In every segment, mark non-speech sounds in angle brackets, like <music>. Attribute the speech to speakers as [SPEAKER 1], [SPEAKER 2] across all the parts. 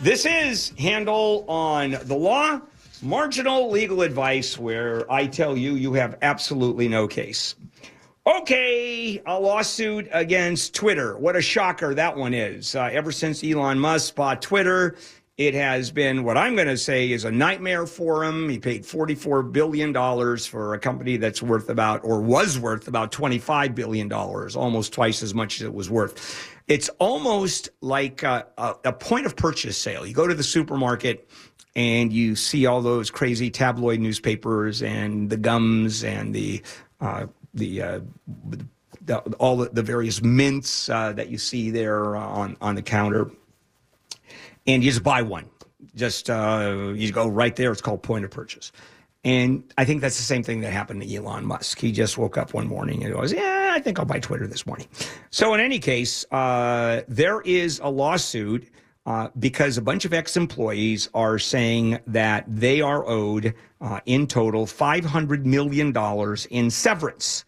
[SPEAKER 1] This is Handel on the Law, marginal legal advice where I tell you you have absolutely no case. Okay, a lawsuit against Twitter. What a shocker that one is. Uh, ever since Elon Musk bought Twitter, it has been what I'm going to say is a nightmare for him. He paid $44 billion for a company that's worth about, or was worth about $25 billion, almost twice as much as it was worth. It's almost like a, a, a point of purchase sale. You go to the supermarket and you see all those crazy tabloid newspapers and the gums and the, uh, the, uh, the, all the, various mints uh, that you see there on, on the counter and you just buy one. Just uh, you go right there. It's called point of purchase. And I think that's the same thing that happened to Elon Musk. He just woke up one morning and goes, "Yeah, I think I'll buy Twitter this morning." So in any case, uh, there is a lawsuit uh, because a bunch of ex-employees are saying that they are owed uh, in total five hundred million dollars in severance.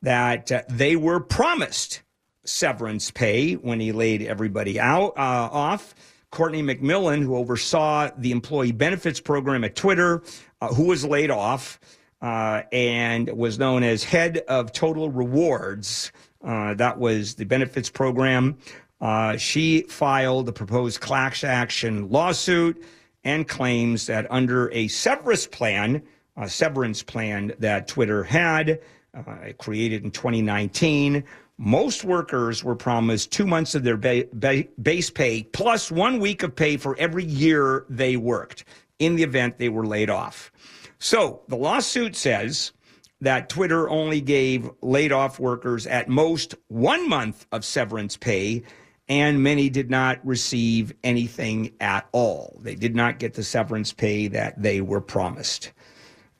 [SPEAKER 1] That uh, they were promised severance pay when he laid everybody out uh, off Courtney McMillan, who oversaw the employee benefits program at Twitter, uh, who was laid off uh, and was known as head of total rewards. Uh, that was the benefits program. Uh, she filed a proposed class action lawsuit and claims that under a severance plan, a severance plan that Twitter had uh, created in 2019, most workers were promised two months of their ba- ba- base pay plus one week of pay for every year they worked in the event they were laid off. So the lawsuit says that Twitter only gave laid off workers at most one month of severance pay, and many did not receive anything at all. They did not get the severance pay that they were promised.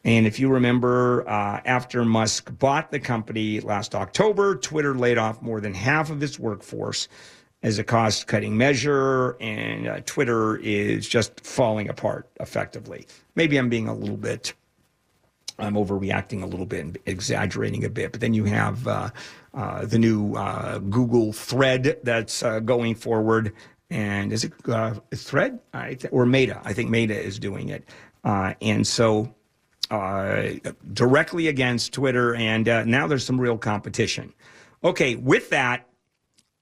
[SPEAKER 1] And if you remember, uh, after Musk bought the company last October, Twitter laid off more than half of its workforce as a cost cutting measure, and uh, Twitter is just falling apart effectively. Maybe I'm being a little bit, I'm overreacting a little bit and exaggerating a bit, but then you have uh, uh the new uh, Google thread that's uh, going forward. And is it Thread th- or Meta? I think Meta is doing it. and so uh, directly against Twitter, and uh, now there's some real competition. Okay, with that,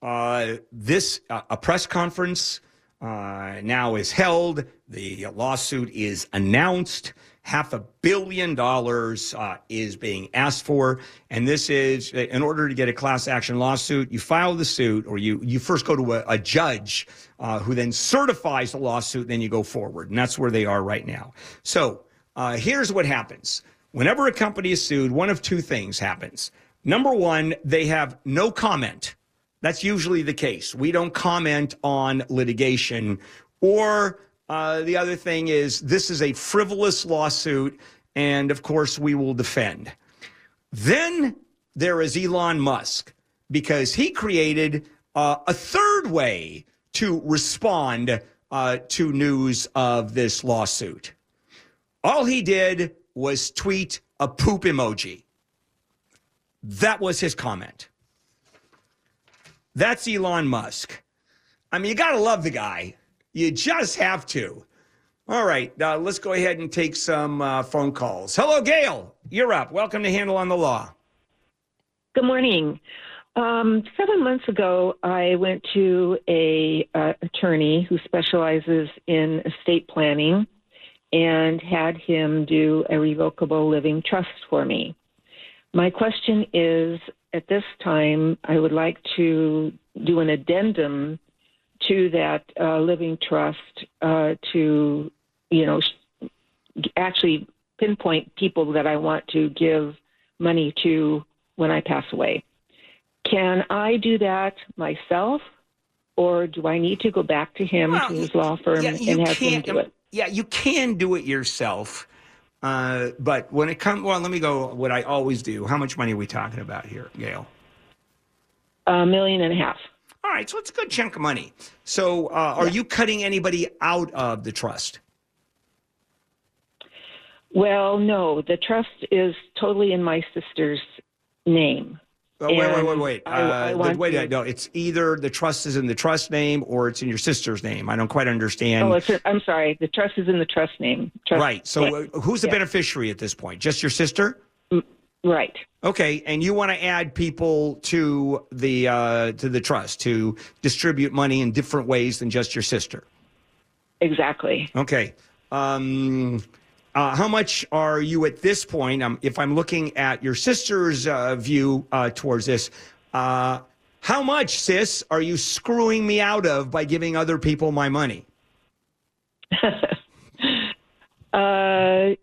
[SPEAKER 1] uh, this uh, a press conference uh, now is held. The lawsuit is announced. Half a billion dollars is being asked for, and this is in order to get a class action lawsuit. You file the suit, or you you first go to a, a judge who then certifies the lawsuit. Then you go forward, and that's where they are right now. So uh, here's what happens whenever a company is sued, one of two things happens. Number one, they have no comment. That's usually the case. We don't comment on litigation. Or uh, the other thing is, this is a frivolous lawsuit, and of course, we will defend. Then there is Elon Musk, because he created uh, a third way to respond uh, to news of this lawsuit. All he did was tweet a poop emoji. That was his comment. That's Elon Musk. I mean, you got to love the guy. You just have to. All right, uh, let's go ahead and take some uh, phone calls. Hello, Gail. You're up. Welcome to Handel on the Law.
[SPEAKER 2] Good morning. Um, seven months ago, I went to a uh, attorney who specializes in estate planning, and had him do a revocable living trust for me. My question is at this time, I would like to do an addendum to that uh, living trust uh, to, you know, actually pinpoint people that I want to give money to when I pass away. Can I do that myself, or do I need to go back to him, well, to his law firm, yeah, and have him do it?
[SPEAKER 1] Yeah, you can do it yourself. Uh, but when it comes, well, let me go. What I always do. How much money are we talking about here, Gail?
[SPEAKER 2] A million and a half.
[SPEAKER 1] All right, so it's a good chunk of money. So, uh, are yeah. you cutting anybody out of the trust?
[SPEAKER 2] Well, no. The trust is totally in my sister's name.
[SPEAKER 1] Well, wait, wait, wait, wait.
[SPEAKER 2] I- I
[SPEAKER 1] uh,
[SPEAKER 2] want
[SPEAKER 1] wait,
[SPEAKER 2] to-
[SPEAKER 1] no, it's either the trust is in the trust name or it's in your sister's name. I don't quite understand.
[SPEAKER 2] Oh, it's, I'm sorry. The trust is in the trust name. Trust,
[SPEAKER 1] right. So, uh, who's the beneficiary at this point? Just your sister?
[SPEAKER 2] right.
[SPEAKER 1] Okay, and you want to add people to the uh, to the trust to distribute money in different ways than just your sister.
[SPEAKER 2] Exactly.
[SPEAKER 1] Okay. Um, uh, how much are you at this point? Um, if I'm looking at your sister's uh, view uh, towards this, uh, how much, sis, are you screwing me out of by giving other people my money? <laughs>
[SPEAKER 2] Uh,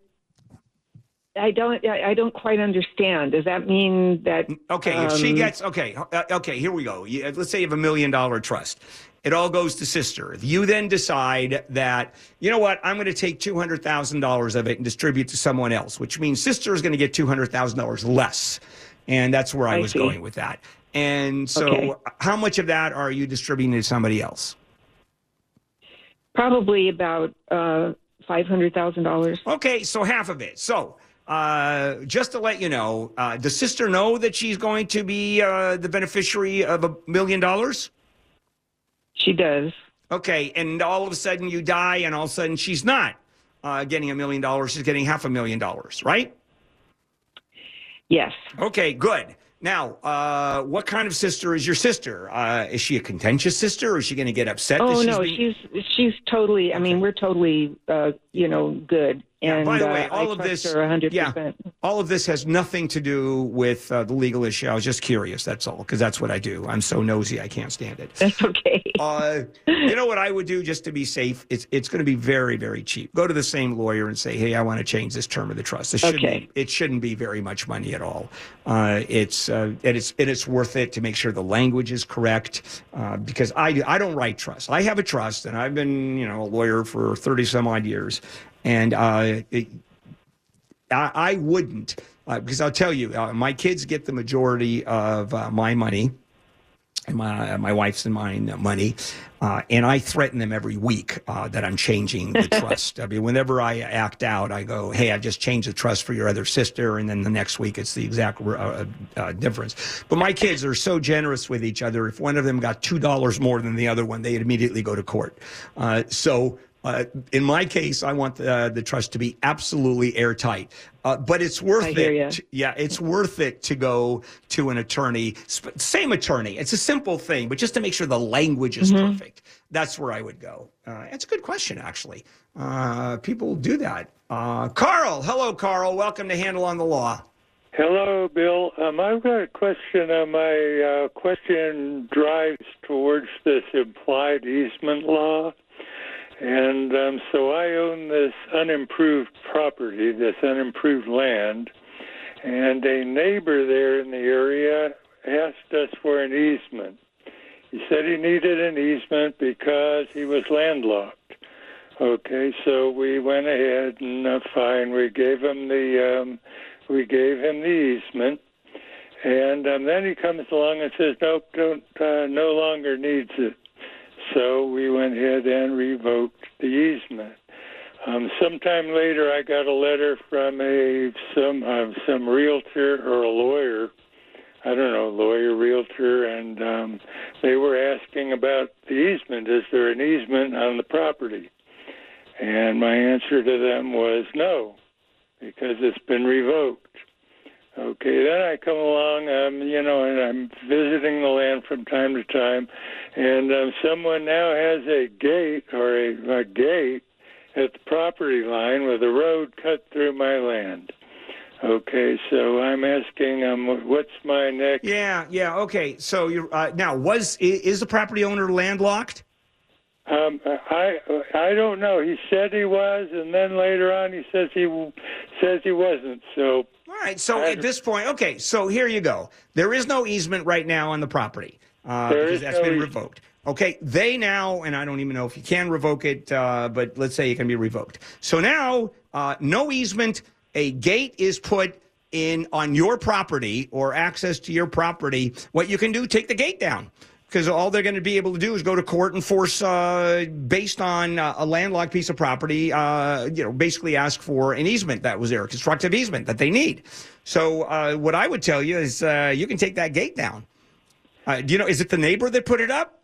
[SPEAKER 2] I don't. I I don't quite understand. Does that mean that?
[SPEAKER 1] Okay, if she
[SPEAKER 2] Um,
[SPEAKER 1] gets okay, uh, okay, here we go. Let's say you have a million dollar trust. It all goes to sister. If you then decide that you know what, I'm going to take two hundred thousand dollars of it and distribute to someone else, which means sister is going to get two hundred thousand dollars less, and that's where I,
[SPEAKER 2] I
[SPEAKER 1] was
[SPEAKER 2] see.
[SPEAKER 1] going with that. And so,
[SPEAKER 2] Okay.
[SPEAKER 1] how much of that are you distributing to somebody else?
[SPEAKER 2] Probably about uh, five hundred thousand dollars.
[SPEAKER 1] Okay, so half of it. So, uh, just to let you know, uh, does sister know that she's going to be uh, the beneficiary of a million dollars?
[SPEAKER 2] She does.
[SPEAKER 1] Okay, and all of a sudden you die, and all of a sudden she's not uh, getting a million dollars; she's getting half a million dollars, right?
[SPEAKER 2] Yes.
[SPEAKER 1] Okay, good. Now, uh, what kind of sister is your sister? Uh, is she a contentious sister, or is she going to get upset?
[SPEAKER 2] Oh
[SPEAKER 1] she's
[SPEAKER 2] no,
[SPEAKER 1] being-
[SPEAKER 2] she's she's totally. I mean, we're totally, uh, you know, good.
[SPEAKER 1] Yeah, by the way,
[SPEAKER 2] uh,
[SPEAKER 1] all
[SPEAKER 2] I
[SPEAKER 1] of this- yeah. all of this has nothing to do with uh, the legal issue. I was just curious. That's all, because that's what I do. I'm so nosy, I can't stand it.
[SPEAKER 2] That's okay.
[SPEAKER 1] Uh, you know what I would do just to be safe? It's it's going to be very very cheap. Go to the same lawyer and say, "Hey, I want to change this term of the trust." This shouldn't
[SPEAKER 2] Okay.
[SPEAKER 1] be, it shouldn't be very much money at all. Uh, it's uh, and it's and it's worth it to make sure the language is correct uh, because I I don't write trusts. I have a trust, and I've been you know a lawyer for thirty some odd years, and uh, it, I, I wouldn't uh, because I'll tell you, uh, my kids get the majority of uh, my money and my my wife's and mine uh, money, uh, and I threaten them every week uh, that I'm changing the <laughs> trust. I mean, whenever I act out, I go, "Hey, I've just changed the trust for your other sister," and then the next week it's the exact uh, uh, difference. But my kids are so generous with each other. If one of them got two dollars more than the other one, they immediately go to court. Uh, so. Uh, in my case, I want the, the trust to be absolutely airtight, uh, but it's worth
[SPEAKER 2] I
[SPEAKER 1] it. to- yeah, it's worth it to go to an attorney, sp- same attorney. It's a simple thing, but just to make sure the language is
[SPEAKER 2] Mm-hmm.
[SPEAKER 1] perfect. That's where I would go. Uh, it's a good question, actually. Uh, people do that. Uh, Carl, hello, Carl. Welcome to Handel on the Law.
[SPEAKER 3] Hello, Bill. Um, I've got a question. Uh, my uh, question drives towards this implied easement law. And um, so I own this unimproved property, this unimproved land, and a neighbor there in the area asked us for an easement. He said he needed an easement because he was landlocked. Okay, so we went ahead and uh, fine. We gave him the um, we gave him the easement, and um, then he comes along and says, "Nope, don't uh, no longer needs it." So we went ahead and revoked the easement. Um, sometime later, I got a letter from a some uh, some realtor or a lawyer. I don't know, lawyer, realtor, and um, they were asking about the easement. Is there an easement on the property? And my answer to them was no, because it's been revoked. Okay, then I come along, um, you know, and I'm visiting the land from time to time, and um, someone now has a gate or a, a gate at the property line with a road cut through my land. Okay, so I'm asking, um, what's my next?
[SPEAKER 1] Yeah, yeah, okay. So you're uh, now was is the property owner landlocked?
[SPEAKER 3] Um, I I don't know. He said he was, and then later on he says he says he wasn't. So
[SPEAKER 1] All right. So
[SPEAKER 3] I-
[SPEAKER 1] at this point, okay. So here you go. There is no easement right now on the property uh, because that's
[SPEAKER 3] no
[SPEAKER 1] been
[SPEAKER 3] easement.
[SPEAKER 1] revoked. Okay. They now, and I don't even know if you can revoke it, uh, but let's say it can be revoked. So now, uh, no easement. A gate is put in on your property or access to your property. What you can do, take the gate down. Because all they're going to be able to do is go to court and force, uh, based on uh, a landlocked piece of property, uh, you know, basically ask for an easement that was there, a constructive easement that they need. So uh, what I would tell you is uh, you can take that gate down. Uh, do you know? Is it the neighbor that put it up?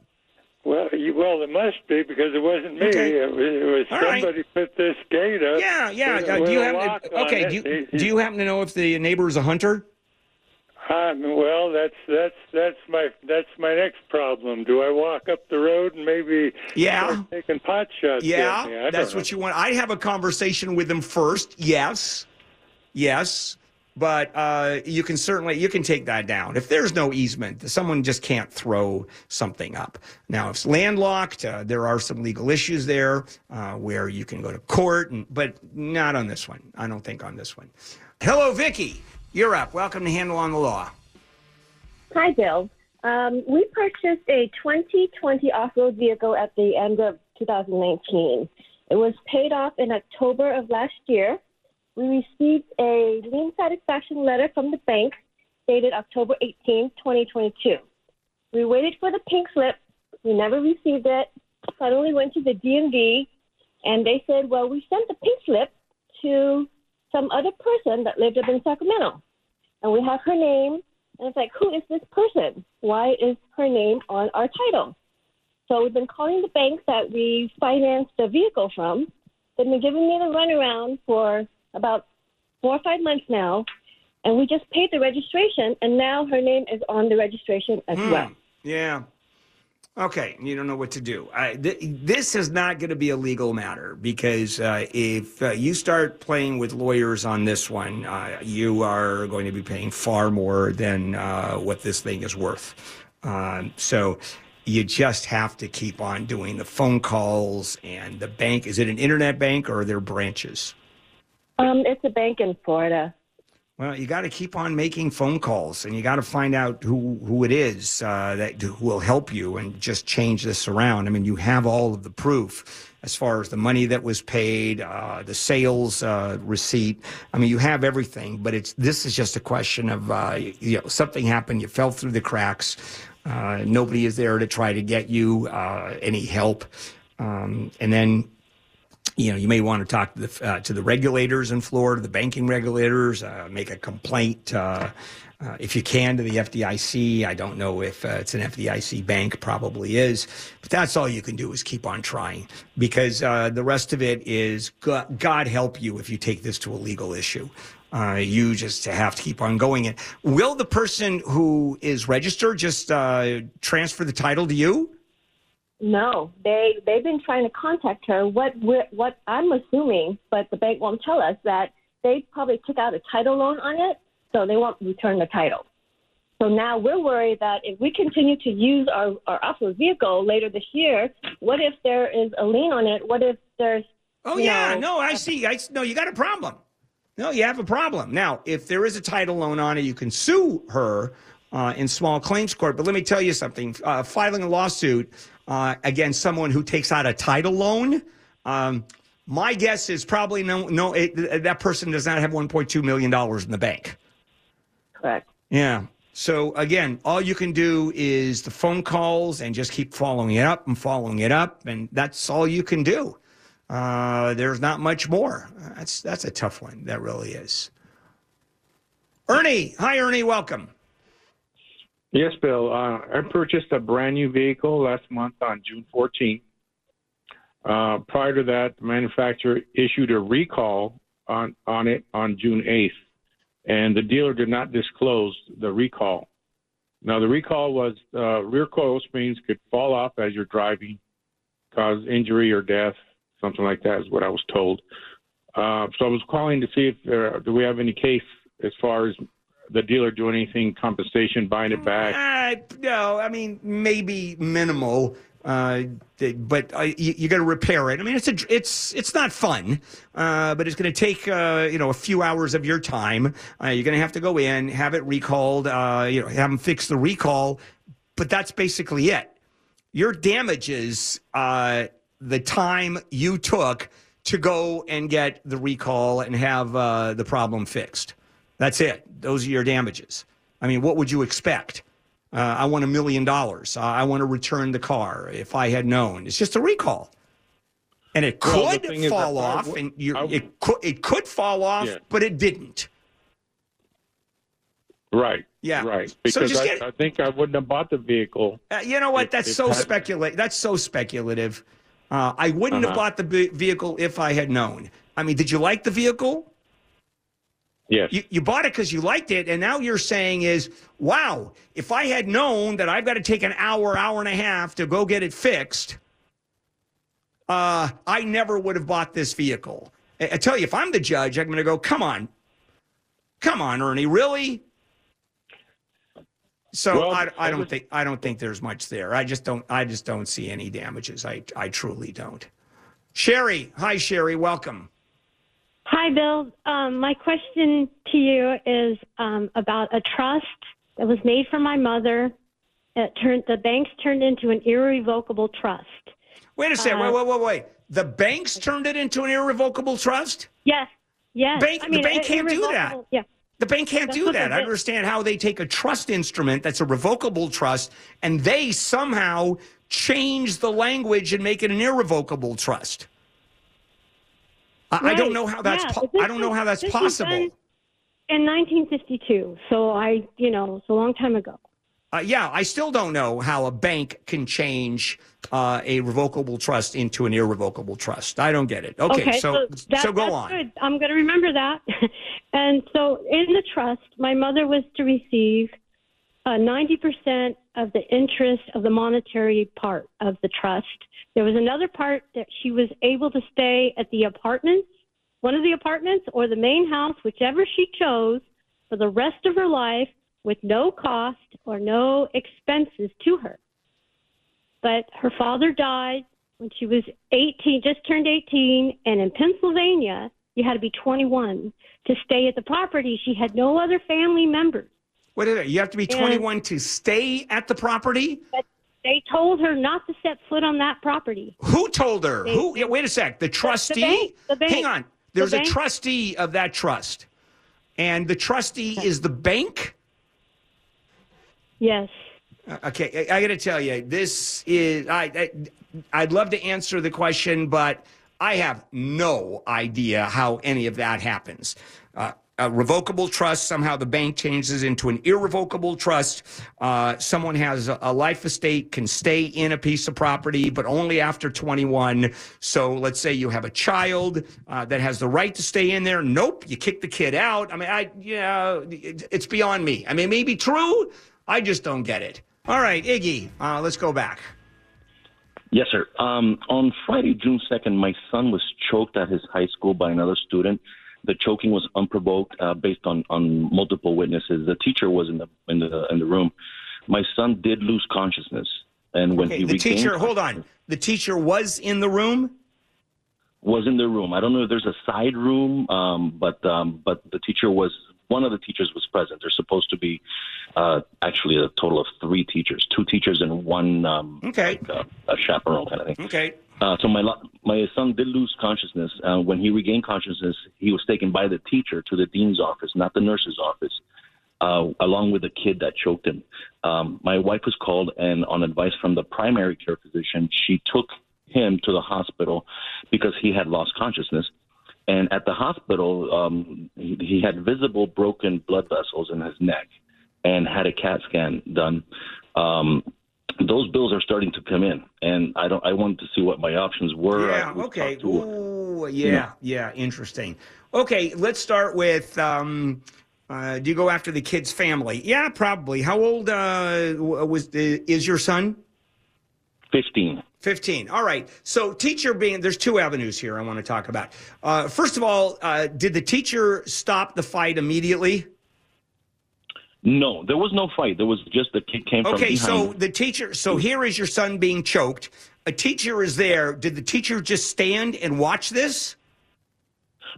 [SPEAKER 3] Well, you, well, it must be because it wasn't me.
[SPEAKER 1] Okay.
[SPEAKER 3] It was, it was
[SPEAKER 1] All right.
[SPEAKER 3] somebody put this gate up.
[SPEAKER 1] Yeah, yeah. Do you have? Okay. Do you, do you happen to know if the neighbor is a hunter?
[SPEAKER 3] Um, well, that's that's that's my that's my next problem. Do I walk up the road and maybe
[SPEAKER 1] Yeah.
[SPEAKER 3] start taking pot shots?
[SPEAKER 1] Yeah? That's
[SPEAKER 3] don't
[SPEAKER 1] what you want. I have a conversation with them first. Yes, yes, but uh, you can certainly you can take that down if there's no easement. Someone just can't throw something up. Now, if it's landlocked, uh, there are some legal issues there uh, where you can go to court, and, but not on this one. I don't think on this one. Hello, Vicky. You're up. Welcome to Handel on the Law.
[SPEAKER 4] Hi, Bill. Um, we purchased a 2020 off-road vehicle at the end of 2019. It was paid off in October of last year. We received a lien satisfaction letter from the bank dated October 18, 2022. We waited for the pink slip. We never received it. Suddenly went to the DMV, and they said, "Well, we sent the pink slip to some other person that lived up in Sacramento, and we have her name and it's like, who is this person? Why is her name on our title? So we've been calling the bank that we financed the vehicle from. They've been giving me the runaround for about four or five months now. And we just paid the registration, and now her name is on the registration as
[SPEAKER 1] Hmm.
[SPEAKER 4] well.
[SPEAKER 1] Yeah. Okay, you don't know what to do. I, th- this is not going to be a legal matter because uh, if uh, you start playing with lawyers on this one, uh, you are going to be paying far more than uh, what this thing is worth. Um, so you just have to keep on doing the phone calls and the bank. Is it an internet bank or are there branches?
[SPEAKER 4] Um, it's a bank in Florida.
[SPEAKER 1] Well, you got to keep on making phone calls, and you got to find out who who it is uh, that who will help you and just change this around. I mean, you have all of the proof as far as the money that was paid, uh, the sales uh, receipt. I mean, you have everything, but it's this is just a question of uh, you know something happened, you fell through the cracks. Uh, nobody is there to try to get you uh, any help, um, and then you know, you may want to talk to the uh, to the regulators in Florida, the banking regulators, uh, make a complaint uh, uh, if you can to the FDIC. I don't know if uh, it's an FDIC bank, probably is, but that's all you can do is keep on trying because uh, the rest of it is God, God help you if you take this to a legal issue. Uh, you just have to keep on going. And will the person who is registered just uh, transfer the title to you?
[SPEAKER 4] No, they they've been trying to contact her. What what I'm assuming, but the bank won't tell us that they probably took out a title loan on it, so they won't return the title. So now we're worried that if we continue to use our our off-road vehicle later this year, what if there is a lien on it? What if there's
[SPEAKER 1] Oh yeah,
[SPEAKER 4] know,
[SPEAKER 1] no, I see. I no, you got a problem. No, you have a problem. Now, if there is a title loan on it, you can sue her uh, in small claims court. But let me tell you something: uh, filing a lawsuit uh, against someone who takes out a title loan. Um, my guess is probably no, no. It, that person does not have 1.2 million dollars in the bank.
[SPEAKER 4] correct?
[SPEAKER 1] Yeah. So again, all you can do is the phone calls and just keep following it up and following it up, and that's all you can do. Uh, there's not much more. That's that's a tough one. That really is. Ernie, hi Ernie, welcome.
[SPEAKER 5] Yes, Bill. Uh, I purchased a brand new vehicle last month on June 14th. Uh, prior to that, the manufacturer issued a recall on, on it on June 8th, and the dealer did not disclose the recall. Now, the recall was uh, rear coil springs could fall off as you're driving, cause injury or death, something like that is what I was told. Uh, so I was calling to see if there, do we have any case as far as the dealer doing anything compensation, buying it back.
[SPEAKER 1] Uh, no, I mean maybe minimal, uh, but uh, you, you got to repair it. I mean it's a it's it's not fun, uh, but it's going to take uh, you know a few hours of your time. Uh, you're going to have to go in, have it recalled, uh, you know, have them fix the recall, but that's basically it. Your damages, the time you took to go and get the recall and have the problem fixed. That's it. Those are your damages. I mean, what would you expect? Uh, I want a million dollars. I want to return the car if I had known. It's just a recall. And it could
[SPEAKER 5] is
[SPEAKER 1] fall
[SPEAKER 5] I
[SPEAKER 1] off,
[SPEAKER 5] w-
[SPEAKER 1] and you,
[SPEAKER 5] I-
[SPEAKER 1] it could it could fall off,
[SPEAKER 5] Yeah.
[SPEAKER 1] but it didn't.
[SPEAKER 5] Right.
[SPEAKER 1] Yeah.
[SPEAKER 5] Right. Because
[SPEAKER 1] just
[SPEAKER 5] I,
[SPEAKER 1] get-
[SPEAKER 5] I think I wouldn't have bought the vehicle.
[SPEAKER 1] Uh, you know what?
[SPEAKER 5] It-
[SPEAKER 1] That's
[SPEAKER 5] it
[SPEAKER 1] so speculative. That's so speculative. Uh, I wouldn't have
[SPEAKER 5] Uh-huh.
[SPEAKER 1] bought the ve- vehicle if I had known. I mean, did you like the vehicle?
[SPEAKER 5] Yes.
[SPEAKER 1] You, you bought it because you liked it, and now you're saying is, wow, if I had known that I've got to take an hour, hour and a half to go get it fixed, uh, I never would have bought this vehicle. I, I tell you, if I'm the judge, I'm going to go, come on, come on, Ernie, really? So
[SPEAKER 5] Well,
[SPEAKER 1] I, I don't
[SPEAKER 5] was-
[SPEAKER 1] think I don't think there's much there. I just don't I just don't see any damages. I I truly don't. Sherry, hi Sherry, welcome.
[SPEAKER 6] Hi, Bill. Um, my question to you is um, about a trust that was made for my mother. It turned the banks turned into an irrevocable trust.
[SPEAKER 1] Wait a second.
[SPEAKER 6] Uh,
[SPEAKER 1] wait, wait, wait, wait. The banks turned it into an irrevocable trust?
[SPEAKER 6] Yes, yes.
[SPEAKER 1] Bank-
[SPEAKER 6] I
[SPEAKER 1] the bank can't do that.
[SPEAKER 6] Yeah.
[SPEAKER 1] The bank can't
[SPEAKER 6] That's
[SPEAKER 1] do that. I understand how they take a trust instrument that's a revocable trust and they somehow change the language and make it an irrevocable trust. I, I don't know how that's
[SPEAKER 6] Yeah,
[SPEAKER 1] po- I don't know how that's possible.
[SPEAKER 6] In 1952, so I, you know, it's a long time ago.
[SPEAKER 1] Uh, yeah, I still don't know how a bank can change uh, a revocable trust into an irrevocable trust. I don't get it. Okay, so
[SPEAKER 6] that-
[SPEAKER 1] so go
[SPEAKER 6] that's
[SPEAKER 1] on.
[SPEAKER 6] Good. I'm going to remember that. <laughs> and so in the trust, my mother was to receive uh, 90% of the interest of the monetary part of the trust. There was another part that she was able to stay at the apartments, one of the apartments, or the main house, whichever she chose, for the rest of her life with no cost or no expenses to her. But her father died when she was 18, just turned 18, and in Pennsylvania, you had to be 21 to stay at the property. She had no other family members.
[SPEAKER 1] What is it? You have to be
[SPEAKER 6] And-
[SPEAKER 1] 21 to stay at the property?
[SPEAKER 6] They told her not to set foot on that property.
[SPEAKER 1] Who told her?
[SPEAKER 6] They-
[SPEAKER 1] Who? Yeah, wait a sec. The trustee?
[SPEAKER 6] bank, the bank,
[SPEAKER 1] Hang on. There's a trustee of that trust. And the trustee is the bank?
[SPEAKER 6] Yes.
[SPEAKER 1] Uh, Okay, I, I got to tell you, this is I, I I'd love to answer the question, but I have no idea how any of that happens. Uh, a revocable trust somehow the bank changes into an irrevocable trust. Uh, someone has a, a life estate can stay in a piece of property, but only after 21. So let's say you have a child uh, that has the right to stay in there. Nope, you kick the kid out. I mean, I yeah, it, it's beyond me. I mean, it may be true. I just don't get it. All right, Iggy, uh, let's go back.
[SPEAKER 7] Yes, sir. Um, on Friday, June 2nd, my son was choked at his high school by another student. The choking was unprovoked, uh, based on, on multiple witnesses. The teacher was in the in the in the room. My son did lose consciousness, and when
[SPEAKER 1] Okay,
[SPEAKER 7] he
[SPEAKER 1] the teacher, hold on. The teacher was in the room.
[SPEAKER 7] was in the room. I don't know if there's a side room, um, but um, but the teacher was one of the teachers was present. There's supposed to be uh, actually a total of three teachers, two teachers and one um,
[SPEAKER 1] Okay.
[SPEAKER 7] like, uh, a chaperone kind of thing.
[SPEAKER 1] Okay.
[SPEAKER 7] Uh, so my my son did lose consciousness. Uh, when he regained consciousness, he was taken by the teacher to the dean's office, not the nurse's office, uh, along with the kid that choked him. Um, my wife was called, and on advice from the primary care physician, she took him to the hospital because he had lost consciousness. And at the hospital, um, he, he had visible broken blood vessels in his neck and had a CAT scan done. Um, those bills are starting to come in, and I don't. I wanted to see what my options were.
[SPEAKER 1] Yeah. Okay.
[SPEAKER 7] to-
[SPEAKER 1] Ooh, yeah. Yeah. Interesting. Okay. Let's start with. Um, uh, do you go after the kid's family? Yeah, probably. How old uh, was is your son?
[SPEAKER 7] Fifteen.
[SPEAKER 1] 15. All right. So, teacher being, there's two avenues here I want to talk about. Uh, first of all, uh, did the teacher stop the fight immediately?
[SPEAKER 7] No, there was no fight. There was just the kid came from
[SPEAKER 1] Okay, so the teacher, so here is your son being choked. A teacher is there. Did the teacher just stand and watch this?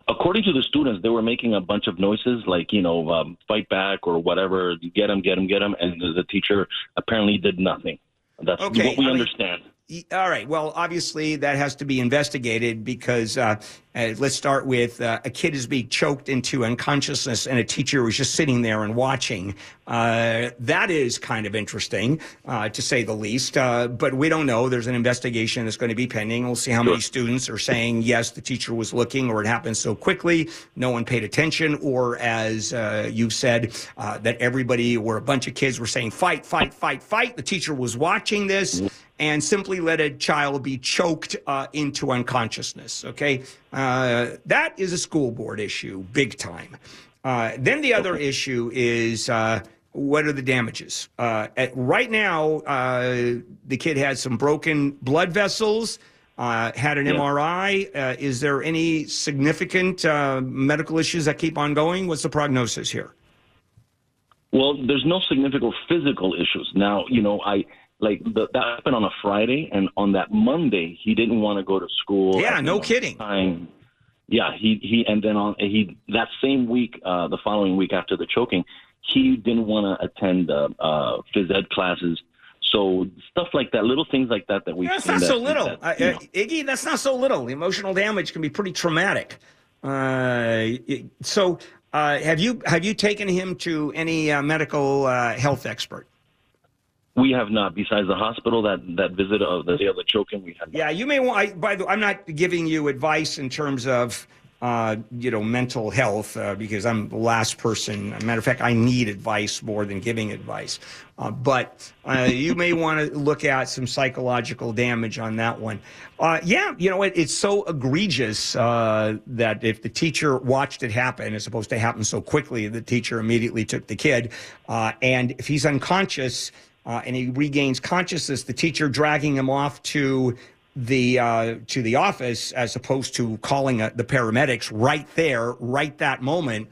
[SPEAKER 7] According to the students, they were making a bunch of noises like you know, um, fight back or whatever. Get him, get him, get him, and the, the teacher apparently did nothing. That's
[SPEAKER 1] Okay,
[SPEAKER 7] what we
[SPEAKER 1] I
[SPEAKER 7] understand.
[SPEAKER 1] Y- All right. Well, obviously that has to be investigated because uh, uh, let's start with uh, a kid is being choked into unconsciousness and a teacher was just sitting there and watching. Uh, that is kind of interesting, uh, to say the least. Uh, but we don't know. There's an investigation that's going to be pending. We'll see how many students are saying yes, the teacher was looking, or it happened so quickly, no one paid attention, or as uh, you said, uh, that everybody or a bunch of kids were saying fight, fight, fight, fight. The teacher was watching this and simply let a child be choked uh, into unconsciousness. Okay, uh, that is a school board issue, big time. Uh, then the other issue is uh, what are the damages? Uh, at, right now, uh, the kid had some broken blood vessels. Uh, had an MRI. Uh, is there any significant uh, medical issues that keep on going? What's the prognosis here?
[SPEAKER 7] Well, there's no significant physical issues. Now, you know, I like the, that happened on a Friday, and on that Monday, he didn't want to go to school.
[SPEAKER 1] Yeah, no kidding.
[SPEAKER 7] Time. Yeah, he he, and then on he that same week, uh, the following week after the choking, he didn't want to attend uh, uh, phys ed classes. So stuff like that, little things like that that we.
[SPEAKER 1] That's not so little, uh, Iggy. That's not so little. The emotional damage can be pretty traumatic. Uh, so, uh, have you have you taken him to any uh, medical uh, health expert?
[SPEAKER 7] We have not. Besides the hospital that that visit of of the choking, we have. Not.
[SPEAKER 1] Yeah, you may want. I, by the, way, I'm not giving you advice in terms of uh, you know mental health uh, because I'm the last person. Matter of fact, I need advice more than giving advice. Uh, but uh, you may want to look at some psychological damage on that one. Uh, yeah, you know what? It's so egregious uh, that if the teacher watched it happen, it's supposed to happen so quickly, the teacher immediately took the kid, uh, and if he's unconscious uh, and he regains consciousness, the teacher dragging him off to the uh, to the office as opposed to calling uh, the paramedics right there, right that moment.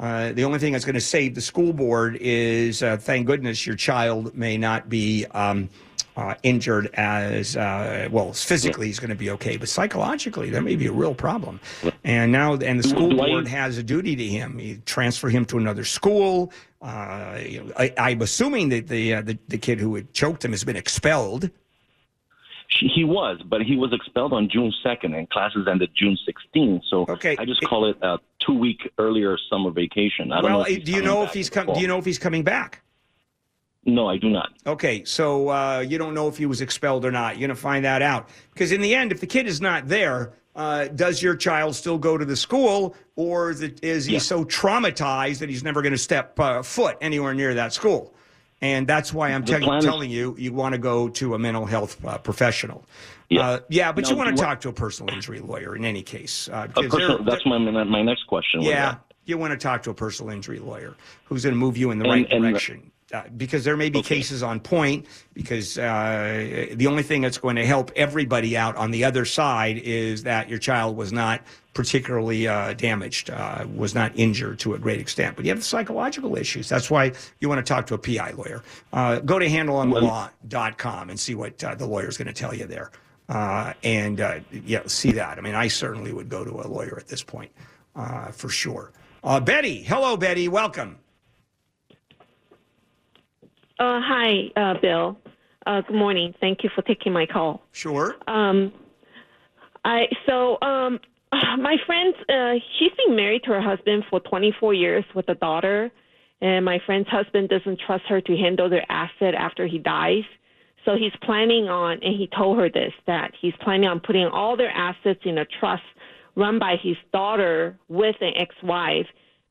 [SPEAKER 1] Uh, the only thing that's going to save the school board is, uh, thank goodness, your child may not be um, uh, injured as uh, well. Physically, he's going to be okay, but psychologically, that may be a real problem. And now, and the school board has a duty to him. You transfer him to another school. Uh, you know, I, I'm assuming that the, uh, the the kid who had choked him has been expelled.
[SPEAKER 7] He was, but he was expelled on June 2nd, and classes ended June 16th. So
[SPEAKER 1] Okay.
[SPEAKER 7] I just call it a two week earlier summer vacation. I don't
[SPEAKER 1] Well,
[SPEAKER 7] know.
[SPEAKER 1] Do you know if he's com- Do you know if he's coming back?
[SPEAKER 7] No, I do not.
[SPEAKER 1] Okay, so uh, you don't know if he was expelled or not. You're going to find that out because in the end, if the kid is not there, uh, does your child still go to the school, or is, it, is he
[SPEAKER 7] Yeah.
[SPEAKER 1] so traumatized that he's never going to step uh, foot anywhere near that school? And that's why I'm
[SPEAKER 7] The
[SPEAKER 1] tell-
[SPEAKER 7] is-
[SPEAKER 1] telling you, you want to go to a mental health uh, professional.
[SPEAKER 7] Yeah.
[SPEAKER 1] Uh, yeah, but you want to talk to a personal injury lawyer in any case. Uh,
[SPEAKER 7] personal,
[SPEAKER 1] they're-
[SPEAKER 7] that's my my next question.
[SPEAKER 1] yeah, you want to talk to a personal injury lawyer who's going to move you in the
[SPEAKER 7] And-
[SPEAKER 1] right
[SPEAKER 7] and-
[SPEAKER 1] direction. Uh, because there may be
[SPEAKER 7] Okay.
[SPEAKER 1] cases on point. Because uh, the only thing that's going to help everybody out on the other side is that your child was not particularly uh, damaged, uh, was not injured to a great extent. But you have the psychological issues. That's why you want to talk to a PI lawyer. Uh, go to handelonthelaw.com and see what uh, the is going to tell you there. Uh, and uh, yeah, see that. I mean, I certainly would go to a lawyer at this point uh, for sure. Uh, Betty, hello, Betty. Welcome.
[SPEAKER 8] Uh, hi, uh, Bill. Uh, good morning. Thank you for taking my call.
[SPEAKER 1] Sure.
[SPEAKER 8] Um, I so um, <sighs> my friend, uh, she's been married to her husband for 24 years with a daughter, and my friend's husband doesn't trust her to handle their asset after he dies. So he's planning on, and he told her this that he's planning on putting all their assets in a trust run by his daughter with an ex-wife,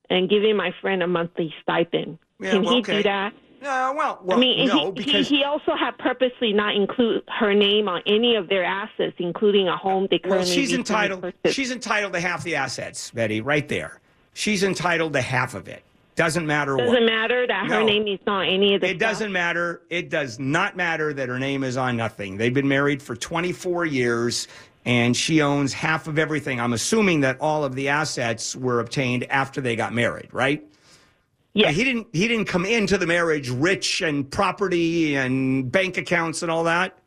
[SPEAKER 8] and giving my friend a monthly stipend.
[SPEAKER 1] Yeah,
[SPEAKER 8] Can
[SPEAKER 1] well,
[SPEAKER 8] he
[SPEAKER 1] okay.
[SPEAKER 8] do that?
[SPEAKER 1] No, well, well,
[SPEAKER 8] I mean,
[SPEAKER 1] no,
[SPEAKER 8] he,
[SPEAKER 1] because
[SPEAKER 8] he, he also had purposely not include her name on any of their assets, including a home they
[SPEAKER 1] well,
[SPEAKER 8] currently
[SPEAKER 1] she's entitled.
[SPEAKER 8] purchased.
[SPEAKER 1] She's entitled to half the assets, Betty. Right there. She's entitled to half of it. Doesn't matter what.
[SPEAKER 8] Doesn't matter that her name is not any of the.
[SPEAKER 1] It doesn't matter. It does not matter that her name is on nothing. They've been married for 24 years and she owns half of everything. I'm assuming that all of the assets were obtained after they got married, right?
[SPEAKER 8] Yeah.
[SPEAKER 1] He didn't he didn't come into the marriage rich and property and bank accounts and all that.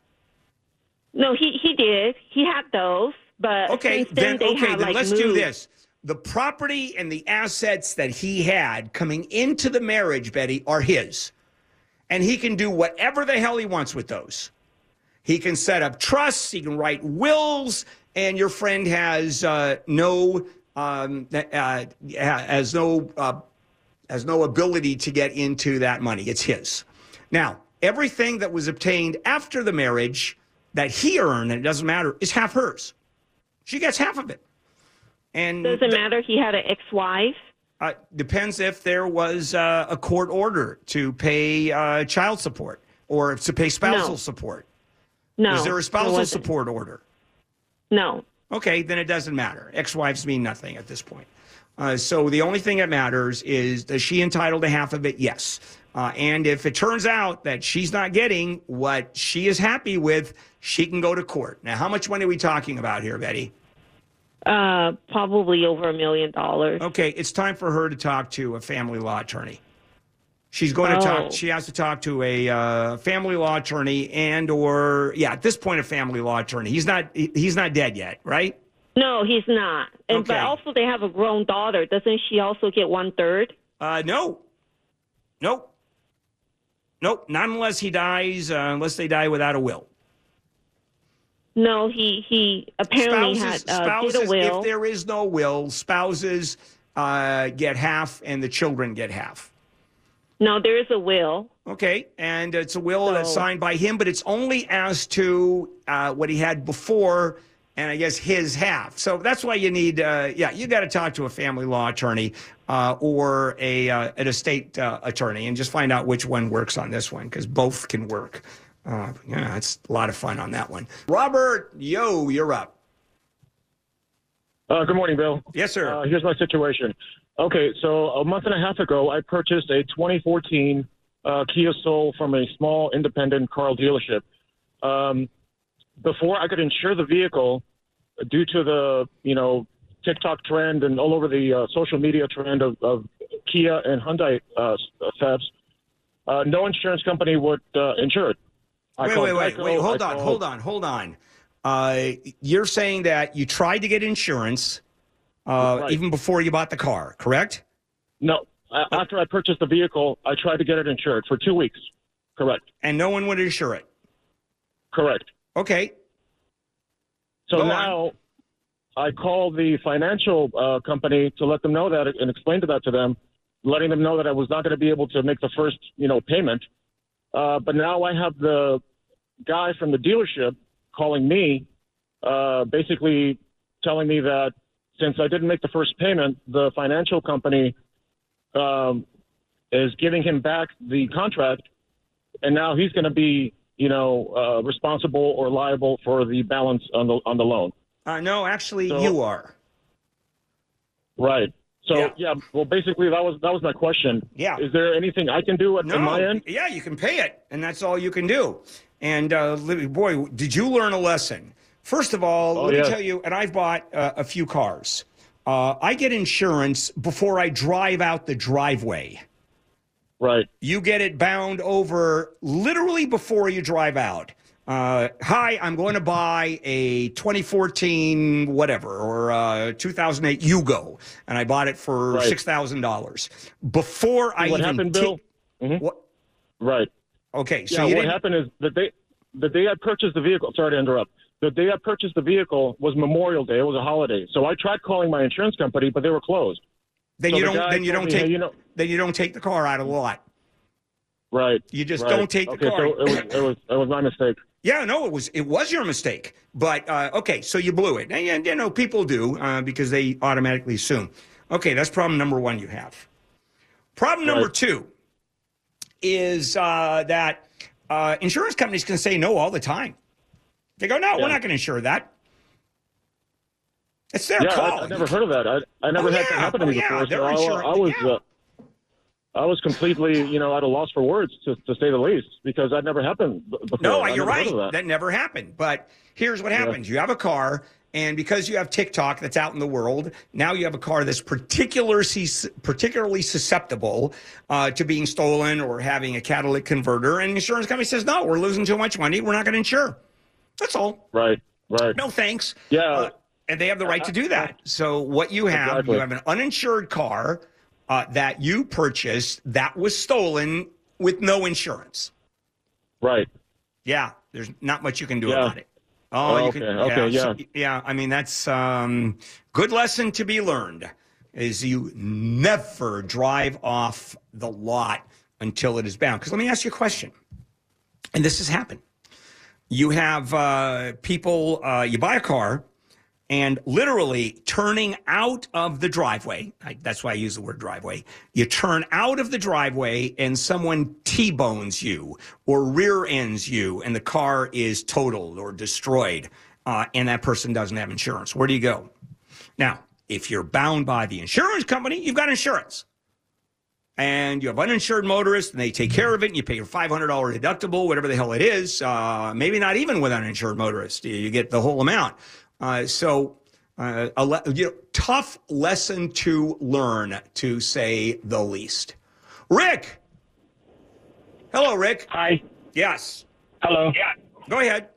[SPEAKER 8] No, he he did. He had those, but
[SPEAKER 1] Okay,
[SPEAKER 8] then,
[SPEAKER 1] then okay, then
[SPEAKER 8] like,
[SPEAKER 1] let's do this. The property and the assets that he had coming into the marriage, Betty, are his. And he can do whatever the hell he wants with those. He can set up trusts. He can write wills, and your friend has uh, no um, uh, has no uh, has no ability to get into that money. It's his. Now, everything that was obtained after the marriage that he earned, and it doesn't matter, is half hers. She gets half of it. And
[SPEAKER 8] Doesn't matter. He had an ex-wife.
[SPEAKER 1] uh, depends if there was uh, a court order to pay uh, child support or to pay spousal
[SPEAKER 8] No.
[SPEAKER 1] support.
[SPEAKER 8] No.
[SPEAKER 1] Is there a spousal support order?
[SPEAKER 8] No.
[SPEAKER 1] Okay, then it doesn't matter. Ex-wives mean nothing at this point. Uh, so the only thing that matters is does she entitled to half of it? Yes. Uh, and if it turns out that she's not getting what she is happy with, she can go to court. Now, how much money are we talking about here, Betty?
[SPEAKER 8] Uh, probably over a million dollars.
[SPEAKER 1] Okay, it's time for her to talk to a family law attorney. She's going to talk.
[SPEAKER 8] Oh.
[SPEAKER 1] She has to talk to a uh, family law attorney and or yeah, at this point, a family law attorney. He's not. He's not dead yet, right?
[SPEAKER 8] No, he's not. And
[SPEAKER 1] Okay.
[SPEAKER 8] but also they have a grown daughter. Doesn't she also get one third?
[SPEAKER 1] Uh, no. Nope. Nope. Not unless he dies. Uh, unless they die without a will.
[SPEAKER 8] No, he he apparently
[SPEAKER 1] spouses,
[SPEAKER 8] had uh,
[SPEAKER 1] spouses
[SPEAKER 8] did a will.
[SPEAKER 1] if there is no will, spouses uh, get half and the children get half.
[SPEAKER 8] no, there is a will.
[SPEAKER 1] Okay, and it's a will that's signed by him, but it's only as to uh, what he had before, and I guess his half. So that's why you need, uh, yeah, you got to talk to a family law attorney uh, or a uh, an estate uh, attorney, and just find out which one works on this one because both can work. Uh, yeah, it's a lot of fun on that one. Robert, yo, you're up.
[SPEAKER 9] Uh, good morning, Bill.
[SPEAKER 1] Yes, sir.
[SPEAKER 9] Uh, here's my situation. Okay, so a month and a half ago, I purchased a 2014 uh, Kia Soul from a small independent car dealership. Um, before I could insure the vehicle, due to the you know TikTok trend and all over the uh, social media trend of, of Kia and Hyundai uh, thefts, uh, no insurance company would uh, insure it. I
[SPEAKER 1] wait, wait, wait,
[SPEAKER 9] Geico,
[SPEAKER 1] wait. Hold on, hold on, hold on. Uh, you're saying that you tried to get insurance uh,
[SPEAKER 9] Right.
[SPEAKER 1] even before you bought the car, correct?
[SPEAKER 9] No, a- after I purchased the vehicle, I tried to get it insured for two weeks. Correct.
[SPEAKER 1] And no one would insure it.
[SPEAKER 9] Correct.
[SPEAKER 1] Okay.
[SPEAKER 9] So
[SPEAKER 1] Go on.
[SPEAKER 9] now I called the financial uh, company to let them know that and explain to that to them, letting them know that I was not going to be able to make the first, you know, payment. Uh, but now I have the guy from the dealership calling me, uh, basically telling me that since I didn't make the first payment, the financial company um, is giving him back the contract, and now he's going to be, you know, uh, responsible or liable for the balance on the on the loan.
[SPEAKER 1] Uh, no, actually,
[SPEAKER 9] So-
[SPEAKER 1] you are.
[SPEAKER 9] Right. So
[SPEAKER 1] Yeah.
[SPEAKER 9] yeah. well, basically that was that was my question.
[SPEAKER 1] Yeah.
[SPEAKER 9] Is there anything I can do at
[SPEAKER 1] No,
[SPEAKER 9] on my end?
[SPEAKER 1] yeah, you can pay it, and that's all you can do. And uh, boy, did you learn a lesson? First of all,
[SPEAKER 9] Oh,
[SPEAKER 1] let
[SPEAKER 9] yeah.
[SPEAKER 1] me tell you, and I've bought uh, a few cars. Uh, I get insurance before I drive out the driveway.
[SPEAKER 9] Right.
[SPEAKER 1] You get it bound over literally before you drive out. Uh, hi, I'm going to buy a 2014 whatever or uh, 2008 Yugo, and I bought it for
[SPEAKER 9] Right.
[SPEAKER 1] six thousand dollars before I
[SPEAKER 9] what
[SPEAKER 1] even
[SPEAKER 9] happened, Bill? Mhm.
[SPEAKER 1] What?
[SPEAKER 9] Right.
[SPEAKER 1] Okay, so
[SPEAKER 9] yeah. What happened is that they the day I purchased the vehicle. Sorry to interrupt. The day I purchased the vehicle was Memorial Day. It was a holiday. So I tried calling my insurance company, but they were closed.
[SPEAKER 1] Then
[SPEAKER 9] so
[SPEAKER 1] you
[SPEAKER 9] the
[SPEAKER 1] don't. Then you don't
[SPEAKER 9] me,
[SPEAKER 1] take.
[SPEAKER 9] hey, you know-
[SPEAKER 1] then you don't take the car out of the lot.
[SPEAKER 9] Right.
[SPEAKER 1] You just
[SPEAKER 9] right.
[SPEAKER 1] don't take the
[SPEAKER 9] okay,
[SPEAKER 1] car.
[SPEAKER 9] so it was it was it was my mistake.
[SPEAKER 1] Yeah, no, it was it was your mistake. But uh, okay, so you blew it, and, you know people do uh, because they automatically assume. Okay, that's problem number one. You have problem number
[SPEAKER 9] Right.
[SPEAKER 1] two is uh, that uh, insurance companies can say no all the time. They go, no, we're not going to insure that. It's their
[SPEAKER 9] Yeah,
[SPEAKER 1] call.
[SPEAKER 9] I, I never heard of that. I, I never
[SPEAKER 1] Oh,
[SPEAKER 9] had
[SPEAKER 1] yeah.
[SPEAKER 9] that happen to
[SPEAKER 1] Oh,
[SPEAKER 9] me
[SPEAKER 1] yeah.
[SPEAKER 9] before.
[SPEAKER 1] They're
[SPEAKER 9] So I, I was
[SPEAKER 1] yeah.
[SPEAKER 9] uh, I was completely, you know, at a loss for words to, to say the least because that never happened before.
[SPEAKER 1] No, you're right. That.
[SPEAKER 9] that.
[SPEAKER 1] never happened. But here's what happens: you have a car, and because you have TikTok that's out in the world, now you have a car that's particularly particularly susceptible uh, to being stolen or having a catalytic converter. And the insurance company says, "No, we're losing too much money. We're not going to insure." That's all.
[SPEAKER 9] Right, right.
[SPEAKER 1] No thanks.
[SPEAKER 9] Yeah.
[SPEAKER 1] Uh, and they have the right to do that. So what you have,
[SPEAKER 9] Exactly.
[SPEAKER 1] you have an uninsured car uh, that you purchased that was stolen with no insurance.
[SPEAKER 9] Right.
[SPEAKER 1] Yeah. There's not much you can do
[SPEAKER 9] Yeah.
[SPEAKER 1] about it. Oh,
[SPEAKER 9] Oh,
[SPEAKER 1] you
[SPEAKER 9] okay,
[SPEAKER 1] can,
[SPEAKER 9] okay,
[SPEAKER 1] yeah, so-
[SPEAKER 9] yeah.
[SPEAKER 1] yeah. I mean, that's um, good lesson to be learned. Is you never drive off the lot until it is bound. Because let me ask you a question, and this has happened. You have uh, people. Uh, you buy a car, and literally turning out of the driveway. I, that's why I use the word driveway. You turn out of the driveway, and someone T-bones you or rear ends you, and the car is totaled or destroyed, uh, and that person doesn't have insurance. Where do you go? Now, if you're bound by the insurance company, you've got insurance. And you have uninsured motorists, and they take care of it, and you pay your $500 deductible, whatever the hell it is. Uh, maybe not even with uninsured motorists. You get the whole amount. Uh, so, uh, a le- you know, tough lesson to learn, to say the least. Rick. Hello, Rick.
[SPEAKER 10] Hi.
[SPEAKER 1] Yes.
[SPEAKER 10] Hello. Yeah.
[SPEAKER 1] Go ahead.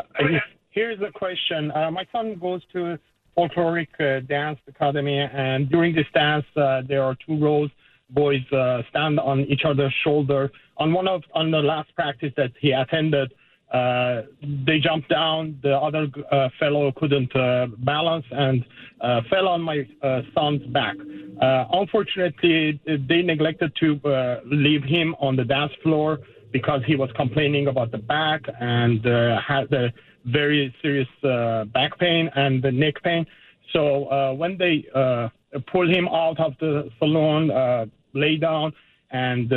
[SPEAKER 10] Uh, Here's the question. Uh, my son goes to folkloric uh, dance academy, and during this dance, uh, there are two rows. Boys uh, stand on each other's shoulder. On one of on the last practice that he attended, uh, they jumped down. The other uh, fellow couldn't uh, balance and uh, fell on my uh, son's back. Unfortunately, they neglected to leave him on the dance floor because he was complaining about the back and had a very serious back pain and the neck pain. So when they pulled him out of the salon, lay down, and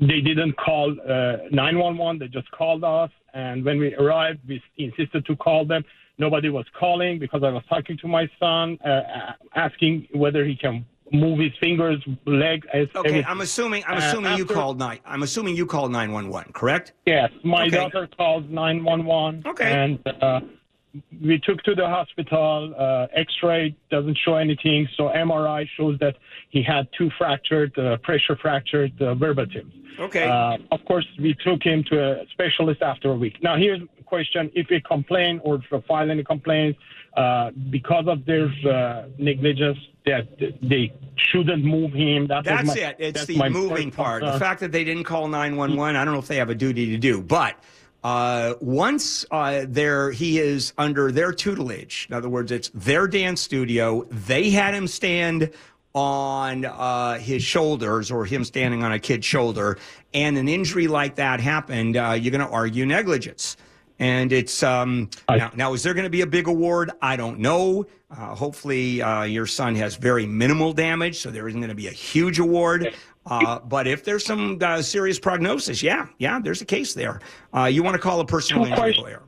[SPEAKER 10] they didn't call uh, 911. They just called us. And when we arrived, we insisted to call them. Nobody was calling because I was talking to my son, uh, asking whether he can move his fingers, leg. as-
[SPEAKER 1] Okay,
[SPEAKER 10] everything.
[SPEAKER 1] I'm assuming. I'm
[SPEAKER 10] Uh,
[SPEAKER 1] assuming you
[SPEAKER 10] after-
[SPEAKER 1] called nine. I'm assuming you called nine one one. Correct?
[SPEAKER 10] Yes, my
[SPEAKER 1] Okay.
[SPEAKER 10] daughter called 911.
[SPEAKER 1] Okay.
[SPEAKER 10] And uh, we took to the hospital. Uh, X-ray doesn't show anything, so MRI shows that he had two fractured, uh, pressure fractured uh, vertebrae.
[SPEAKER 1] Okay.
[SPEAKER 10] Uh, of course, we took him to a specialist after a week. Now, here's the question: If we complain or if file any complaints uh, because of their uh, negligence, that they shouldn't move him. That
[SPEAKER 1] That's
[SPEAKER 10] my-
[SPEAKER 1] it. It's
[SPEAKER 10] that's
[SPEAKER 1] the moving part. The fact that they didn't call 911, I don't know if they have a duty to do, but uh, once uh, there he is under their tutelage, in other words, it's their dance studio, they had him stand on uh, his shoulders or him standing on a kid's shoulder, and an injury like that happened, uh, you're going to argue negligence. And it's um, now, now, is there going to be a big award? I don't know. Uh, hopefully, uh, your son has very minimal damage, so there isn't going to be a huge award. Uh, but if there's some uh, serious prognosis, yeah, yeah, there's a case there. Uh, you want to call a personal injury
[SPEAKER 10] questions.
[SPEAKER 1] lawyer.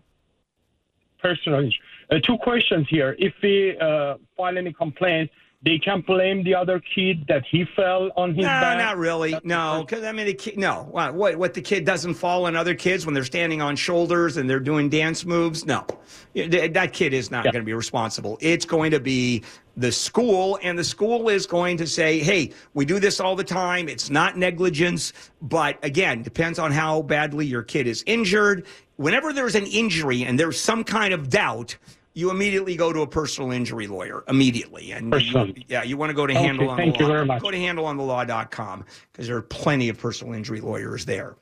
[SPEAKER 10] personal injury. Uh, two questions here. If we uh, file any complaints, they can blame the other kid that he fell on his
[SPEAKER 1] No,
[SPEAKER 10] back.
[SPEAKER 1] not really. No, because I mean, the kid, no. What, what? What? The kid doesn't fall on other kids when they're standing on shoulders and they're doing dance moves. No, that kid is not going to be responsible. It's going to be the school, and the school is going to say, "Hey, we do this all the time. It's not negligence, but again, depends on how badly your kid is injured. Whenever there's an injury and there's some kind of doubt." You immediately go to a personal injury lawyer immediately, and you- yeah, you want to go to
[SPEAKER 10] Okay,
[SPEAKER 1] Handel on
[SPEAKER 10] thank
[SPEAKER 1] the
[SPEAKER 10] you
[SPEAKER 1] law.
[SPEAKER 10] very much.
[SPEAKER 1] Go to handelonthelaw.com because there are plenty of personal injury lawyers there.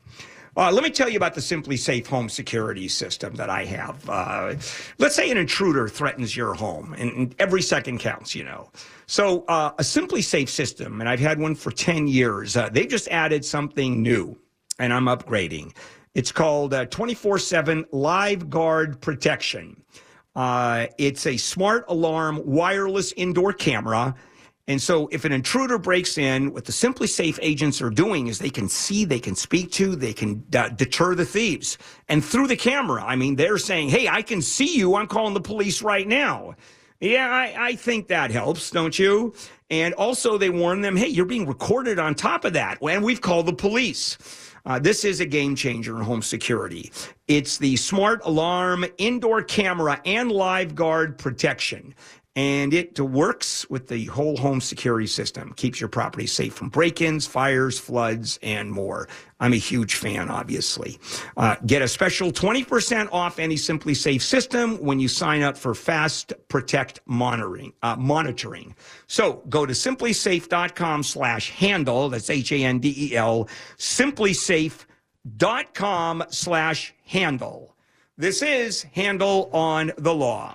[SPEAKER 1] Uh, let me tell you about the SimpliSafe home security system that I have. Uh, let's say an intruder threatens your home, and, every second counts, you know. So, uh, a SimpliSafe system, and I've had one for 10 years, uh, they just added something new, and I'm upgrading. It's called 24 7 Live Guard Protection. Uh, it's a smart alarm wireless indoor camera. And so if an intruder breaks in, what the SimpliSafe agents are doing is they can see, they can speak to, they can uh, deter the thieves. And through the camera, I mean, they're saying, hey, I can see you. I'm calling the police right now. Yeah, I, I think that helps, don't you? And also, they warn them, hey, you're being recorded on top of that. And we've called the police. Uh, this is a game changer in home security. It's the smart alarm, indoor camera, and live guard protection. And it works with the whole home security system, keeps your property safe from break ins, fires, floods, and more. I'm a huge fan, obviously. Uh, get a special 20% off any SimpliSafe system when you sign up for Fast Protect monitoring. Uh, monitoring. So go to simplisafe.com slash handel. That's H A N D E L. SimpliSafe.com slash handel This is Handel on the Law.